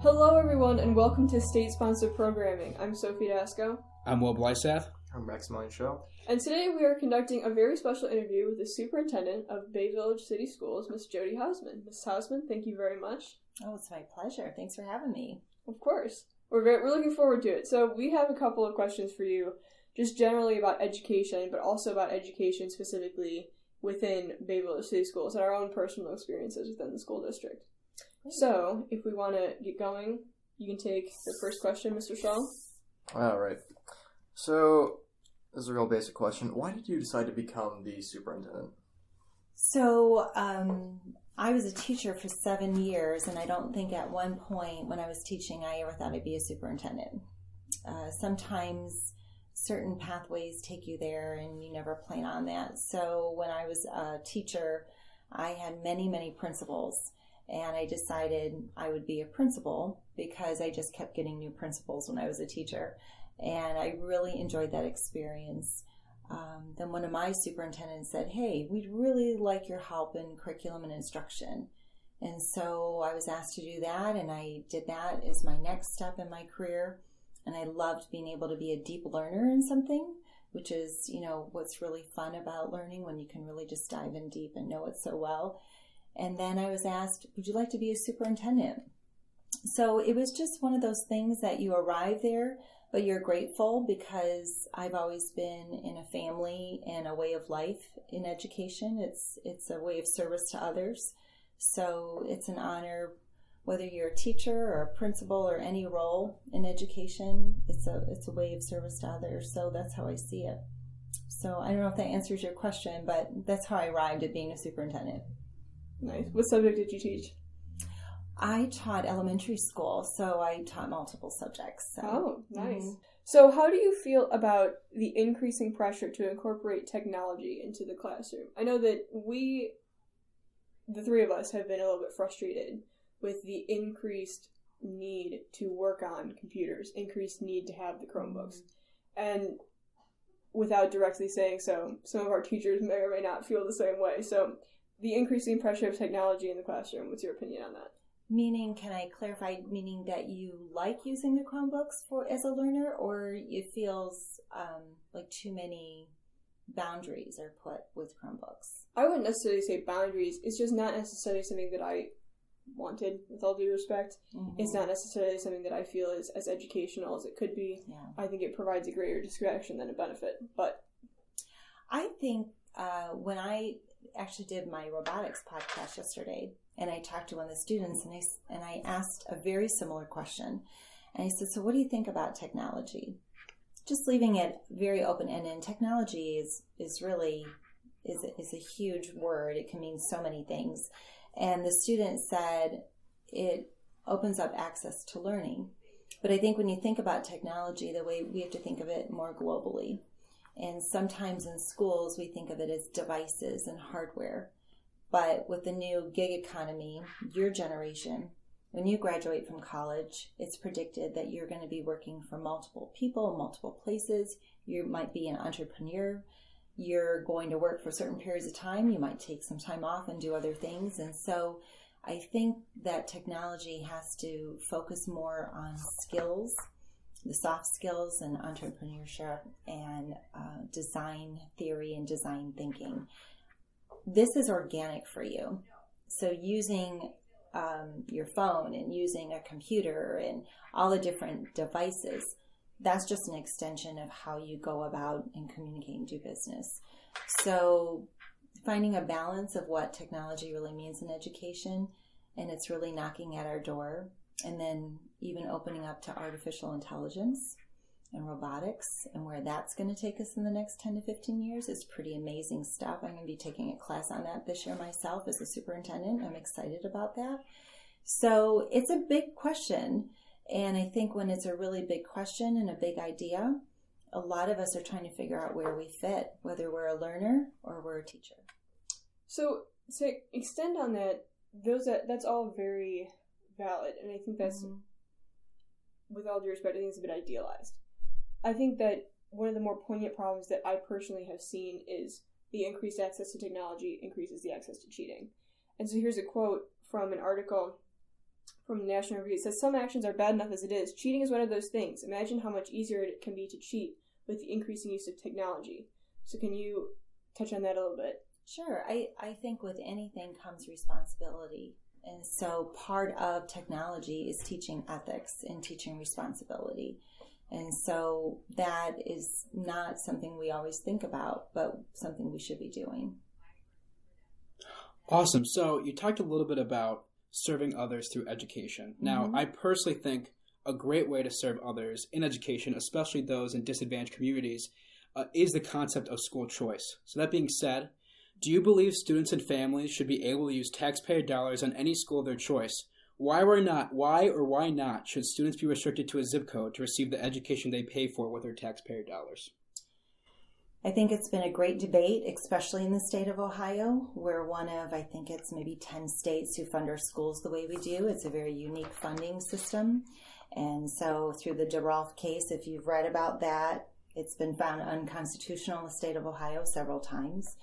Hello, everyone, and welcome to State Sponsored Programming. I'm Sophie Dasco, I'm Will Blysath. I'm Maximilian Shaw. and today we are conducting a very special interview with the superintendent of Bay Village City Schools, Miss Jody Hausman. Miss Hausman, thank you very much. Oh, it's my pleasure. Thanks for having me. Of course. We're, very, we're looking forward to it. So, we have a couple of questions for you, just generally about education, but also about education specifically within Bay Village City Schools and our own personal experiences within the school district. So, if we want to get going, you can take the first question, Mr. Shaw. All right. So, this is a real basic question. Why did you decide to become the superintendent? So, um, I was a teacher for seven years, and I don't think at one point when I was teaching I ever thought I'd be a superintendent. Uh, sometimes certain pathways take you there, and you never plan on that. So, when I was a teacher, I had many, many principals, and I decided I would be a principal because I just kept getting new principals when I was a teacher. And I really enjoyed that experience. Um, then one of my superintendents said, Hey, we'd really like your help in curriculum and instruction. And so I was asked to do that, and I did that as my next step in my career. And I loved being able to be a deep learner in something, which is, you know, what's really fun about learning when you can really just dive in deep and know it so well. And then I was asked, Would you like to be a superintendent? So it was just one of those things that you arrive there, but you're grateful because I've always been in a family and a way of life in education. It's it's a way of service to others. So it's an honor whether you're a teacher or a principal or any role in education, it's a it's a way of service to others. So that's how I see it. So I don't know if that answers your question, but that's how I arrived at being a superintendent. Nice. What subject did you teach? I taught elementary school, so I taught multiple subjects. So. Oh, nice. Mhm. So, how do you feel about the increasing pressure to incorporate technology into the classroom? I know that we, the three of us, have been a little bit frustrated with the increased need to work on computers, increased need to have the Chromebooks. And without directly saying so, some of our teachers may or may not feel the same way. So, the increasing pressure of technology in the classroom, what's your opinion on that? Meaning, can I clarify? Meaning that you like using the Chromebooks for as a learner, or it feels um, like too many boundaries are put with Chromebooks? I wouldn't necessarily say boundaries. It's just not necessarily something that I wanted, with all due respect. It's not necessarily something that I feel is as educational as it could be. Yeah. I think it provides a greater distraction than a benefit. But I think uh, when I actually did my robotics podcast yesterday, and I talked to one of the students, and I and I asked a very similar question, and I said, "So, what do you think about technology?" Just leaving it very open ended. Technology is is really is is a huge word. It can mean so many things, and the student said it opens up access to learning. But I think when you think about technology, the way we have to think of it more globally. And sometimes in schools, we think of it as devices and hardware. But with the new gig economy, your generation, when you graduate from college, it's predicted that you're going to be working for multiple people, multiple places. You might be an entrepreneur. You're going to work for certain periods of time. You might take some time off and do other things. And so I think that technology has to focus more on skills the soft skills and entrepreneurship and uh, design theory and design thinking. This is organic for you. So, using um, your phone and using a computer and all the different devices, that's just an extension of how you go about and communicate and do business. So, finding a balance of what technology really means in education, and it's really knocking at our door and then even opening up to artificial intelligence and robotics and where that's going to take us in the next 10 to 15 years is pretty amazing stuff. I'm going to be taking a class on that this year myself as a superintendent. I'm excited about that. So it's a big question. And I think when it's a really big question and a big idea, a lot of us are trying to figure out where we fit, whether we're a learner or we're a teacher. So to extend on that, those that that's all very valid, and I think that's, mm-hmm. with all due respect, I think it's a bit idealized. I think that one of the more poignant problems that I personally have seen is the increased access to technology increases the access to cheating. And so here's a quote from an article from the National Review. It says some actions are bad enough as it is. Cheating is one of those things. Imagine how much easier it can be to cheat with the increasing use of technology. So can you touch on that a little bit? Sure. I, I think with anything comes responsibility. And so part of technology is teaching ethics and teaching responsibility. And so that is not something we always think about, but something we should be doing. Awesome. So you talked a little bit about serving others through education. Now, Mhm. I personally think a great way to serve others in education, especially those in disadvantaged communities, uh, is the concept of school choice. So, that being said, do you believe students and families should be able to use taxpayer dollars on any school of their choice? Why or not? Why or why not should students be restricted to a zip code to receive the education they pay for with their taxpayer dollars? I think it's been a great debate, especially in the state of Ohio. We're one of, I think it's maybe 10 states who fund our schools the way we do. It's a very unique funding system. And so, through the DeRolph case, if you've read about that, it's been found unconstitutional in the state of Ohio several times.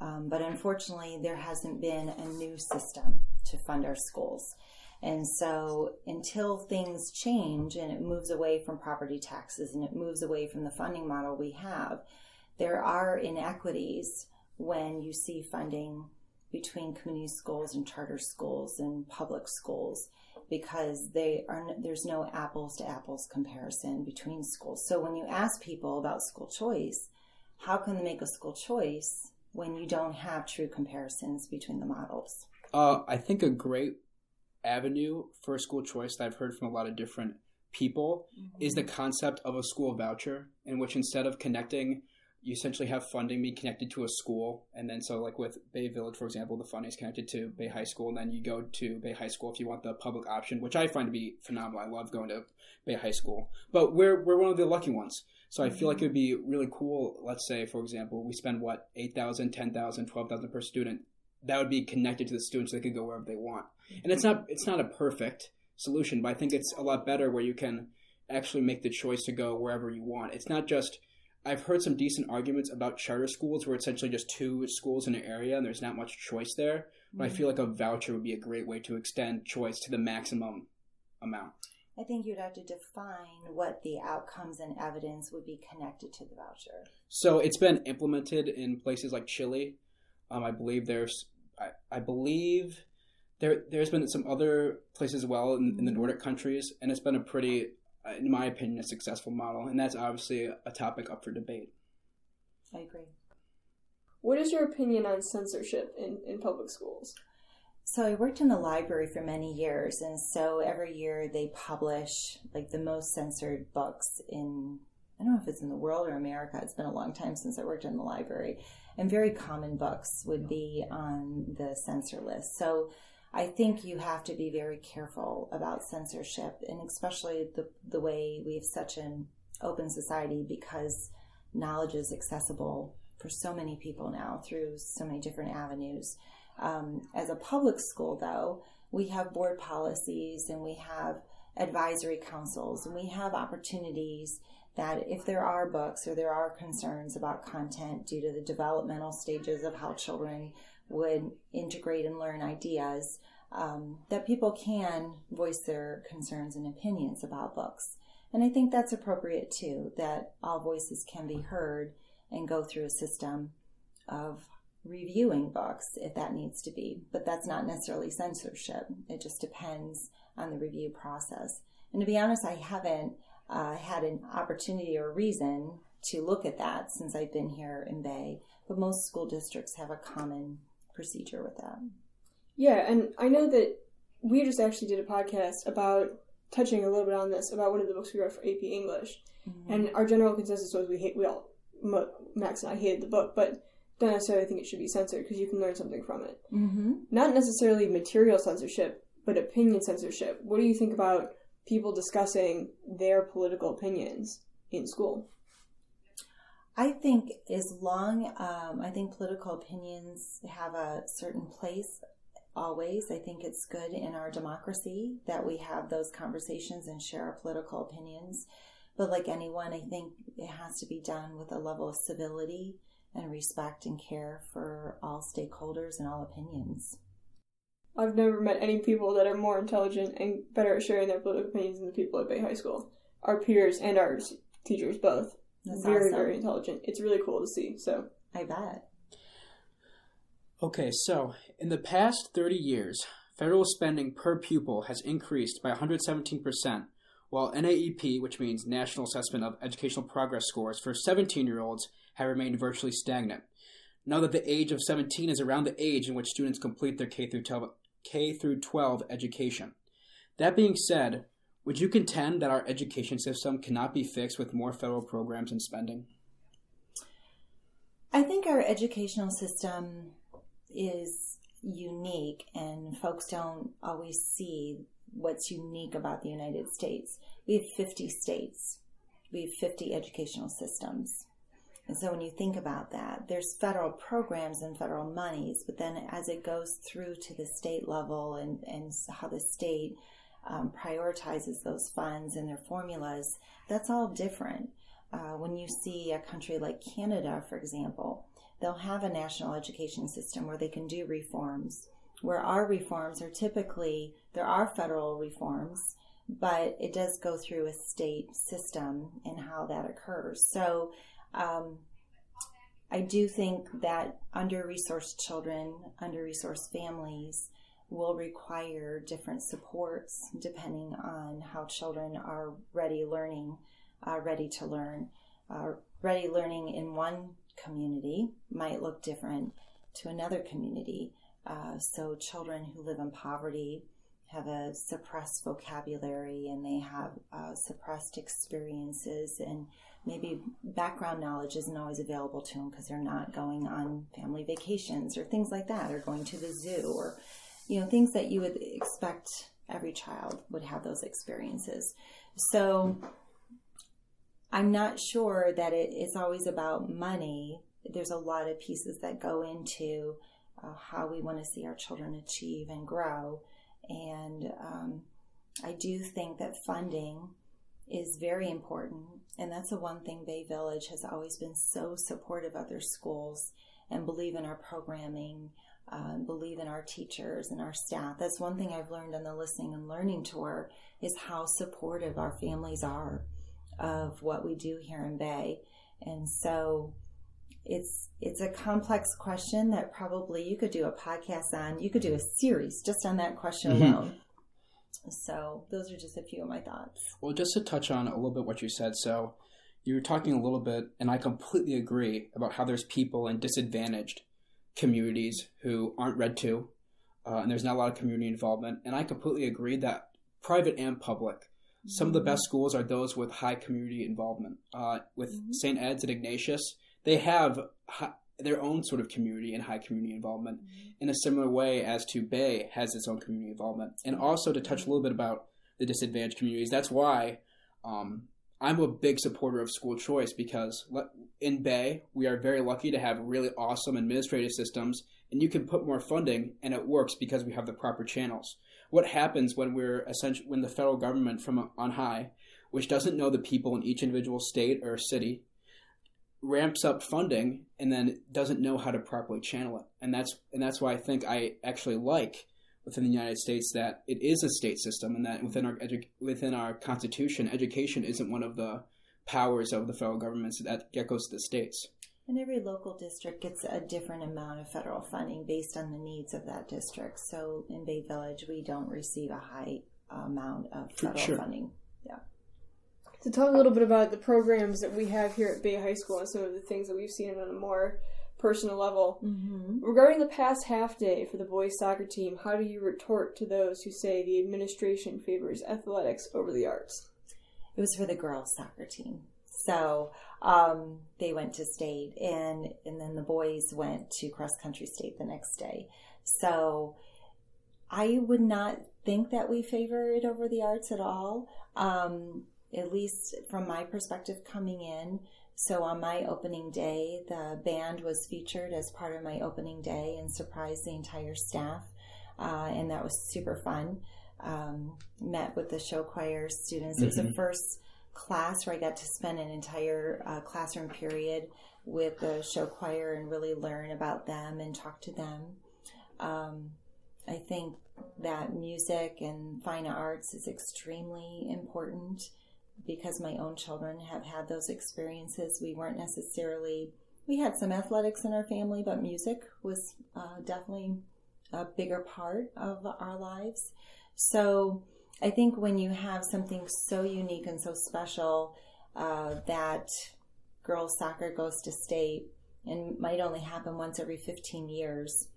Um, but unfortunately, there hasn't been a new system to fund our schools. And so, until things change and it moves away from property taxes and it moves away from the funding model we have, there are inequities when you see funding between community schools and charter schools and public schools because they are there's no apples to apples comparison between schools. So when you ask people about school choice, how can they make a school choice when you don't have true comparisons between the models? Uh, I think a great avenue for school choice that I've heard from a lot of different people is the concept of a school voucher, in which instead of connecting, you essentially have funding be connected to a school. And then, so like with Bay Village, for example, the funding is connected to Bay High School, and then you go to Bay High School if you want the public option, which I find to be phenomenal. I love going to Bay High School, but we're we're one of the lucky ones. So I feel like it would be really cool. Let's say, for example, we spend what 8,000, 10,000, 12,000 per student. That would be connected to the students. So they could go wherever they want. And it's not it's not a perfect solution, but I think it's a lot better where you can actually make the choice to go wherever you want. It's not just I've heard some decent arguments about charter schools where essentially just two schools in an area and there's not much choice there. But I feel like a voucher would be a great way to extend choice to the maximum amount. I think you'd have to define what the outcomes and evidence would be connected to the voucher. So it's been implemented in places like Chile. Um, I believe there's, I, I believe there there's been some other places as well in, in the Nordic countries, and it's been a pretty, Uh, in my opinion, a successful model, and that's obviously a topic up for debate. I agree. What is your opinion on censorship in, in public schools? So I worked in the library for many years, and so every year they publish like the most censored books in I don't know if it's in the world or America. It's been a long time since I worked in the library, and very common books would be on the censor list. So I think you have to be very careful about censorship, and especially the the way we have such an open society because knowledge is accessible for so many people now through so many different avenues. Um, as a public school, though, we have board policies and we have advisory councils and we have opportunities that if there are books or there are concerns about content due to the developmental stages of how children would integrate and learn ideas, um, that people can voice their concerns and opinions about books. And I think that's appropriate too, that all voices can be heard and go through a system of reviewing books if that needs to be. But that's not necessarily censorship, it just depends on the review process. And to be honest, I haven't uh, had an opportunity or reason to look at that since I've been here in Bay, but most school districts have a common procedure with that. Yeah, and I know that we just actually did a podcast about touching a little bit on this about one of the books we read for AP English, and our general consensus was we hate we all Mo- Max and I hated the book, but don't necessarily think it should be censored because you can learn something from it. Mm-hmm. Not necessarily material censorship, but opinion censorship. What do you think about people discussing their political opinions in school? I think as long, um, I think political opinions have a certain place always. I think it's good in our democracy that we have those conversations and share our political opinions. But like anyone, I think it has to be done with a level of civility and respect and care for all stakeholders and all opinions. I've never met any people that are more intelligent and better at sharing their political opinions than the people at Bay High School. Our peers and our teachers both. That's very, awesome. very intelligent. It's really cool to see. So I bet. Okay, so in the past 30 years, federal spending per pupil has increased by 117%, while NAEP, which means National Assessment of Educational Progress scores for 17 year olds, have remained virtually stagnant. Now that the age of 17 is around the age in which students complete their K through 12, K through 12 education. That being said, would you contend that our education system cannot be fixed with more federal programs and spending? I think our educational system is unique, and folks don't always see what's unique about the United States. We have 50 states, we have 50 educational systems. And so when you think about that, there's federal programs and federal monies, but then as it goes through to the state level and, and how the state um, prioritizes those funds and their formulas, that's all different. Uh, when you see a country like Canada, for example, they'll have a national education system where they can do reforms. Where our reforms are typically, there are federal reforms, but it does go through a state system and how that occurs. So um, I do think that under resourced children, under resourced families, will require different supports depending on how children are ready learning, uh, ready to learn. Uh, ready learning in one community might look different to another community. Uh, so, children who live in poverty have a suppressed vocabulary and they have uh, suppressed experiences, and maybe background knowledge isn't always available to them because they're not going on family vacations or things like that, or going to the zoo, or you know, things that you would expect every child would have those experiences. So, I'm not sure that it is always about money. There's a lot of pieces that go into uh, how we want to see our children achieve and grow. And um, I do think that funding is very important. And that's the one thing Bay Village has always been so supportive of their schools and believe in our programming, uh, believe in our teachers and our staff. That's one thing I've learned on the listening and learning tour is how supportive our families are of what we do here in Bay. And so it's it's a complex question that probably you could do a podcast on. You could do a series just on that question Mhm. alone. So those are just a few of my thoughts. Well, just to touch on a little bit what you said, so you were talking a little bit, and I completely agree about how there's people in disadvantaged communities who aren't read to, uh, and there's not a lot of community involvement. And I completely agree that private and public, some of the best schools are those with high community involvement. Uh, with Mhm. St. Ed's and Ignatius, they have their own sort of community and high community involvement in a similar way as to Bay has its own community involvement. And also to touch a little bit about the disadvantaged communities, that's why um, I'm a big supporter of school choice because in Bay, we are very lucky to have really awesome administrative systems, and you can put more funding, and it works because we have the proper channels. What happens when we're essentially when the federal government from on high, which doesn't know the people in each individual state or city, ramps up funding and then doesn't know how to properly channel it. And that's and that's why I think I actually like within the United States that it is a state system and that within our edu- within our constitution, education isn't one of the powers of the federal government that that goes to the states. And every local district gets a different amount of federal funding based on the needs of that district. So in Bay Village, we don't receive a high amount of For federal sure. funding. to talk a little bit about the programs that we have here at Bay High School and some of the things that we've seen on a more personal level. Mm-hmm. Regarding the past half day for the boys soccer team, how do you retort to those who say the administration favors athletics over the arts? It was for the girls' soccer team. So um, they went to state, and and then the boys went to cross country state the next day. So I would not think that we favor it over the arts at all. Um, at least from my perspective, coming in. So on my opening day, the band was featured as part of my opening day and surprised the entire staff, uh, and that was super fun. Um, met with the show choir students. It was the Mhm. first class where I got to spend an entire uh, classroom period with the show choir and really learn about them and talk to them. Um, I think that music and fine arts is extremely important because my own children have had those experiences. We weren't necessarily, we had some athletics in our family, but music was uh, definitely a bigger part of our lives. So I think when you have something so unique and so special uh, that girls soccer goes to state and might only happen once every 15 years,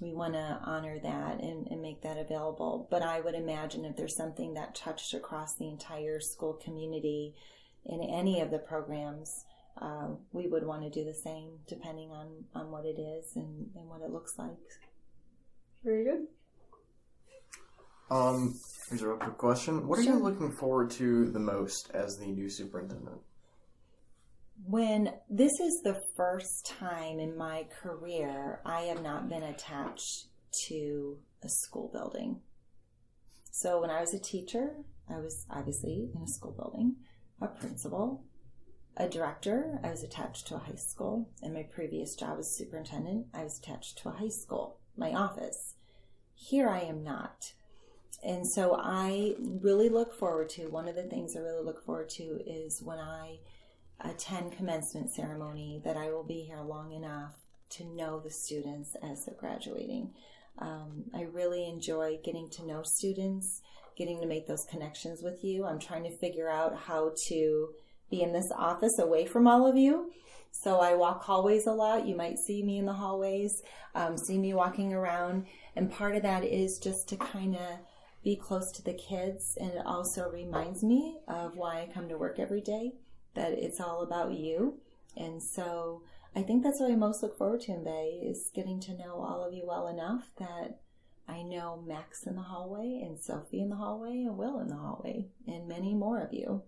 we want to honor that and, and, make that available. But I would imagine if there's something that touched across the entire school community in any of the programs, uh, we would want to do the same depending on, on what it is and, and what it looks like. Very good. Um, here's a real quick question. What are you looking forward to the most as the new superintendent? When this is the first time in my career I have not been attached to a school building. So when I was a teacher, I was obviously in a school building, a principal, a director, I was attached to a high school. In my previous job as superintendent, I was attached to a high school, my office. Here I am not. And so I really look forward to one of the things I really look forward to is when I attend commencement ceremony that I will be here long enough to know the students as they're graduating. Um, I really enjoy getting to know students, getting to make those connections with you. I'm trying to figure out how to be in this office away from all of you. So I walk hallways a lot. You might see me in the hallways, um, see me walking around. And part of that is just to kind of be close to the kids. And it also reminds me of why I come to work every day that it's all about you. And so I think that's what I most look forward to in Bay is getting to know all of you well enough that I know Max in the hallway and Sophie in the hallway and Will in the hallway and many more of you.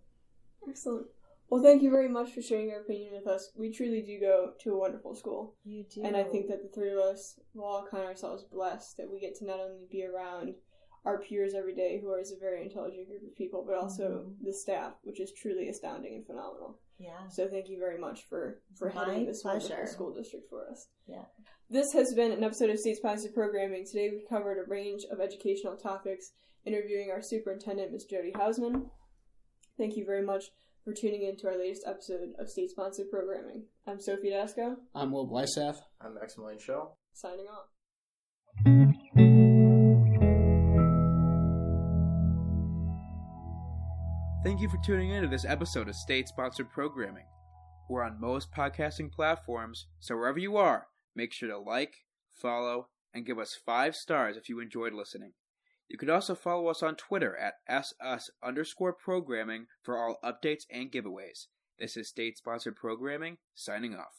Excellent. Well, thank you very much for sharing your opinion with us. We truly do go to a wonderful school. You do. And I think that the three of us will all count ourselves blessed that we get to not only be around our peers every day, who are a very intelligent group of people, but also mm-hmm. the staff, which is truly astounding and phenomenal. Yeah. So thank you very much for for My heading this pleasure. wonderful school district for us. Yeah. This has been an episode of State Sponsored Programming. Today we covered a range of educational topics, interviewing our superintendent, Ms. Jody Hausman. Thank you very much for tuning in to our latest episode of State Sponsored Programming. I'm Sophie Dasco. I'm Will Blysath. I'm Maximilian Shaw. Signing off. Thank you for tuning in to this episode of State Sponsored Programming. We're on most podcasting platforms, so wherever you are, make sure to like, follow, and give us five stars if you enjoyed listening. You can also follow us on Twitter at ss underscore programming for all updates and giveaways. This is State Sponsored Programming, signing off.